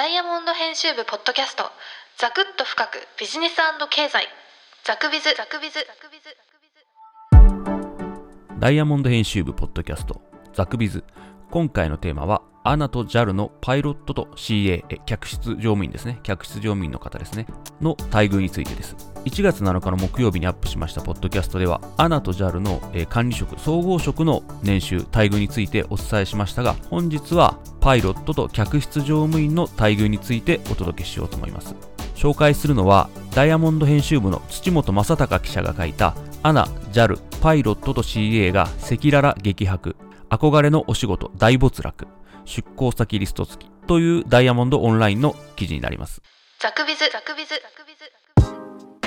ダイヤモンド編集部ポッドキャストザクッと深くビジネス経済ザクビズザクビズザクビズダイヤモンド編集部ポッドキャストザクビズ今回のテーマはアナと JAL のパイロットと CA、客室乗務員ですね。客室乗務員の方ですね。の待遇についてです。1月7日の木曜日にアップしましたポッドキャストでは、アナと JAL の、管理職、総合職の年収、待遇についてお伝えしましたが、本日はパイロットと客室乗務員の待遇についてお届けしようと思います。紹介するのは、ダイヤモンド編集部の土本正隆記者が書いた、アナ、JAL、パイロットと CA が赤裸々激白、憧れのお仕事大没落、出向先リスト付きというダイヤモンドオンラインの記事になります。ザクビズ、ザクビズ、ザクビズ。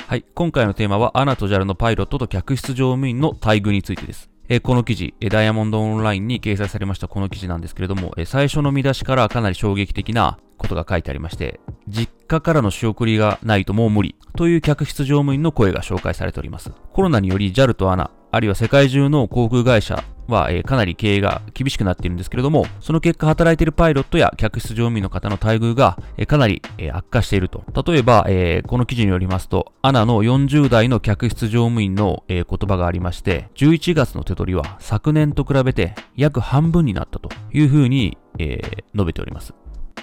はい、今回のテーマはアナと JAL のパイロットと客室乗務員の待遇についてです。えこの記事、ダイヤモンドオンラインに掲載されましたこの記事なんですけれども、え最初の見出しからかなり衝撃的なことが書いてありまして、実家からの仕送りがないともう無理という客室乗務員の声が紹介されております。コロナにより JAL と ANA、あるいは世界中の航空会社は、えー、かなり経営が厳しくなっているんですけれども、その結果働いているパイロットや客室乗務員の方の待遇が、えー、かなり、えー、悪化していると。例えば、えこの記事によりますと、アナの40代の客室乗務員の、え言葉がありまして、11月の手取りは昨年と比べて約半分になったというふうに、え述べております。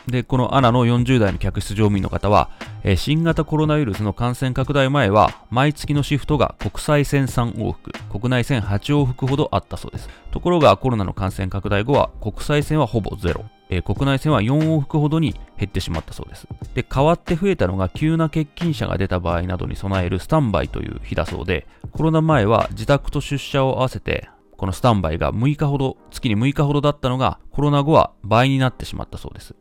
で、このアナの40代の客室乗務員の方は、え、新型コロナウイルスの感染拡大前は、毎月のシフトが国際線3往復、国内線8往復ほどあったそうです。ところがコロナの感染拡大後は、国際線はほぼゼロ。え、国内線は4往復ほどに減ってしまったそうです。で、代わって増えたのが急な欠勤者が出た場合などに備えるスタンバイという日だそうで、コロナ前は自宅と出社を合わせて、このスタンバイが6日ほど、月に6日ほどだったのが、コロナ後は倍になってしまったそうです。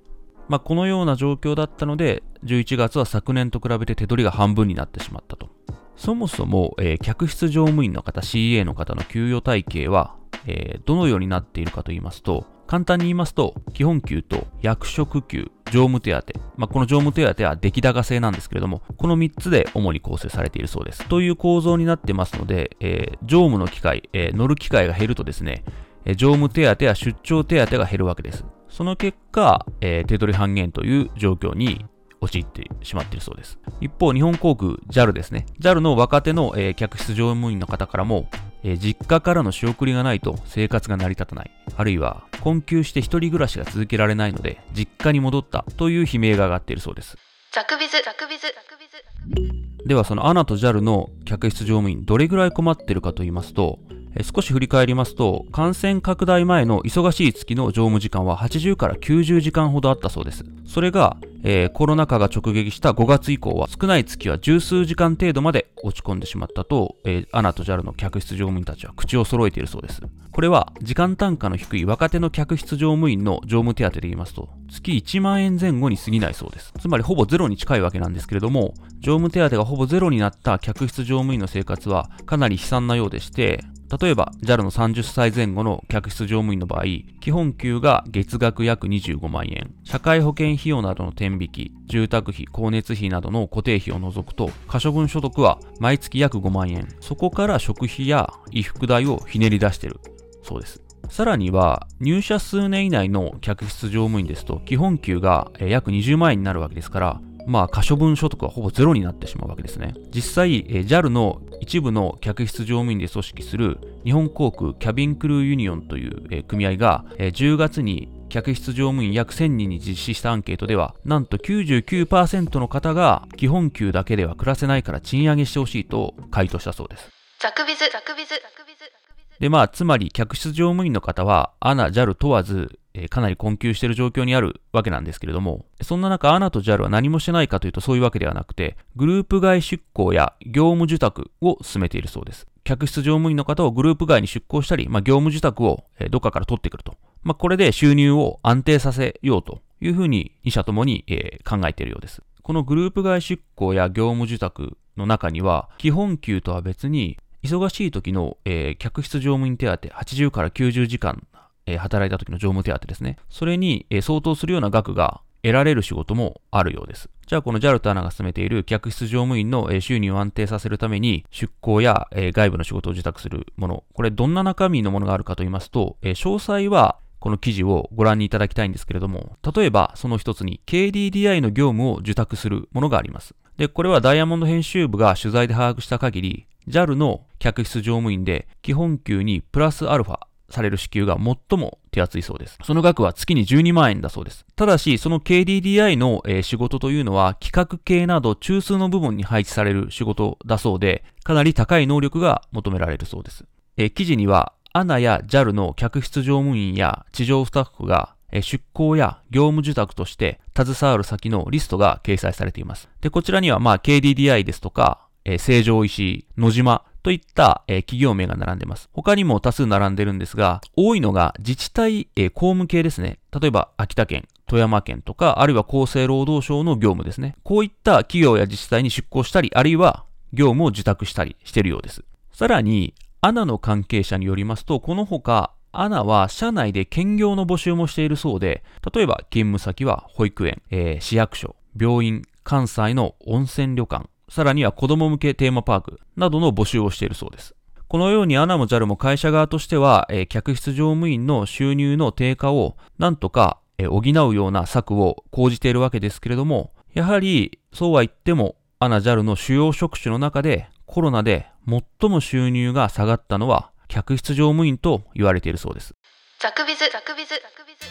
まあ、このような状況だったので、11月は昨年と比べて手取りが半分になってしまったと。そもそも、えー、客室乗務員の方、CA の方の給与体系は、えー、どのようになっているかと言いますと、簡単に言いますと、基本給と役職給、乗務手当、まあ、この乗務手当は出来高制なんですけれども、この3つで主に構成されているそうです。という構造になってますので、えー、乗務の機会、え、乗る機会が減るとですね、え、乗務手当や出張手当が減るわけです。その結果、えー、手取り半減という状況に陥ってしまっているそうです。一方、日本航空 JAL ですね。JAL の若手の、えー、客室乗務員の方からも、えー、実家からの仕送りがないと生活が成り立たない。あるいは、困窮して一人暮らしが続けられないので、実家に戻ったという悲鳴が上がっているそうです。ザクビズ、ザクビズ、ザクビズ。では、そのアナと JAL の客室乗務員、どれぐらい困っているかと言いますと、少し振り返りますと、感染拡大前の忙しい月の乗務時間は80から90時間ほどあったそうです。それが、えー、コロナ禍が直撃した5月以降は少ない月は十数時間程度まで落ち込んでしまったと、えー、アナと JAL の客室乗務員たちは口を揃えているそうです。これは時間単価の低い若手の客室乗務員の乗務手当で言いますと、月1万円前後に過ぎないそうです。つまりほぼゼロに近いわけなんですけれども、乗務手当がほぼゼロになった客室乗務員の生活はかなり悲惨なようでして、例えば JAL の30歳前後の客室乗務員の場合、基本給が月額約25万円、社会保険費用などの天引き、住宅費、光熱費などの固定費を除くと、可処分所得は毎月約5万円、そこから食費や衣服代をひねり出しているそうです。さらには、入社数年以内の客室乗務員ですと、基本給が約20万円になるわけですから、まあ、可処分所得はほぼゼロになってしまうわけですね。実際、JAL の一部の客室乗務員で組織する日本航空キャビンクルーユニオンという、え組合が、え10月に客室乗務員約1000人に実施したアンケートでは、なんと99%の方が基本給だけでは暮らせないから賃上げしてほしいと回答したそうです。ザクビズ、ザクビズ、ザクビズ。で、まあ、つまり客室乗務員の方は、アナ、JAL 問わず、えー、かなり困窮している状況にあるわけなんですけれども、そんな中、アナと JAL は何もしてないかというとそういうわけではなくて、グループ外出向や業務受託を進めているそうです。客室乗務員の方をグループ外に出向したり、まあ、業務受託を、どっかから取ってくると。まあ、これで収入を安定させようというふうに2社ともに、えー、考えているようです。このグループ外出向や業務受託の中には、基本給とは別に、忙しい時の、えー、客室乗務員手当80から90時間え働いた時の乗務手当ですね。それに、え相当するような額が得られる仕事もあるようです。じゃあこの JAL と ANA が進めている客室乗務員の収入を安定させるために出向や外部の仕事を受託するもの、これどんな中身のものがあるかと言いますと、詳細はこの記事をご覧にいただきたいんですけれども、例えばその一つに KDDI の業務を受託するものがあります。で、これはダイヤモンド編集部が取材で把握した限り、JAL の客室乗務員で基本給にプラスアルファされる支給が最も手厚いそうです。その額は月に12万円だそうです。ただし、その KDDI の、仕事というのは企画系など中枢の部分に配置される仕事だそうで、かなり高い能力が求められるそうです。え、記事には、ANA や JAL の客室乗務員や地上スタッフが出向や業務受託として携わる先のリストが掲載されています。で、こちらにはまあ KDDI ですとか、えー、成城石井、野島といった、えー、企業名が並んでます。他にも多数並んでるんですが、多いのが自治体、えー、公務系ですね。例えば秋田県、富山県とか、あるいは厚生労働省の業務ですね。こういった企業や自治体に出向したり、あるいは業務を受託したりしてるようです。さらに、アナの関係者によりますと、このほか、アナは社内で兼業の募集もしているそうで、例えば勤務先は保育園、えー、市役所、病院、関西の温泉旅館、さらには子供向けテーマパークなどの募集をしているそうです。このようにアナも JAL も会社側としては、えー、客室乗務員の収入の低下をなんとか、えー、補うような策を講じているわけですけれども、やはりそうは言っても、アナ JAL の主要職種の中でコロナで最も収入が下がったのは客室乗務員と言われているそうです。ザクビズ、ザクビズ、ザクビズ。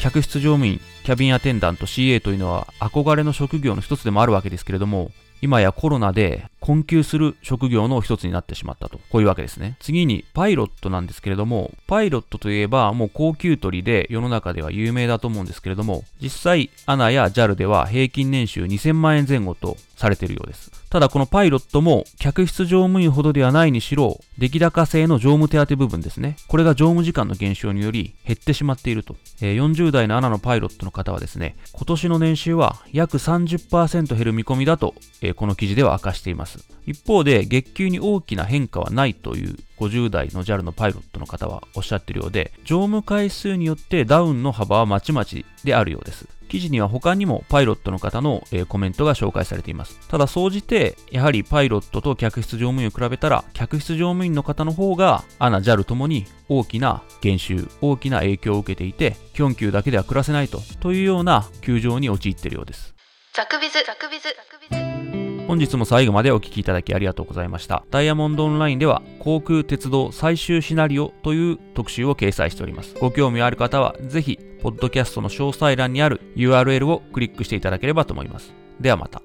客室乗務員、キャビンアテンダント CA というのは憧れの職業の一つでもあるわけですけれども、今やコロナで困窮する職業の一つになってしまったと。こういうわけですね。次に、パイロットなんですけれども、パイロットといえばもう高級取りで世の中では有名だと思うんですけれども、実際、ANA や JAL では平均年収2000万円前後とされているようです。ただこのパイロットも客室乗務員ほどではないにしろ、出来高制の乗務手当部分ですね。これが乗務時間の減少により減ってしまっていると。えー、40代のアナのパイロットの方はですね、今年の年収は約30%減る見込みだと、えー、この記事では明かしています。一方で月給に大きな変化はないという50代の JAL のパイロットの方はおっしゃっているようで、乗務回数によってダウンの幅はまちまちであるようです。記事には他にもパイロットの方の、えー、コメントが紹介されています。ただ、総じて、やはりパイロットと客室乗務員を比べたら、客室乗務員の方の方が、アナ、JAL ともに大きな減収、大きな影響を受けていて、基本給だけでは暮らせないと、というような窮状に陥っているようです。ザクビズ、ザクビズ、ザクビズ。本日も最後までお聴きいただきありがとうございました。ダイヤモンドオンラインでは航空鉄道最終シナリオという特集を掲載しております。ご興味ある方はぜひ、ポッドキャストの詳細欄にある URL をクリックしていただければと思います。ではまた。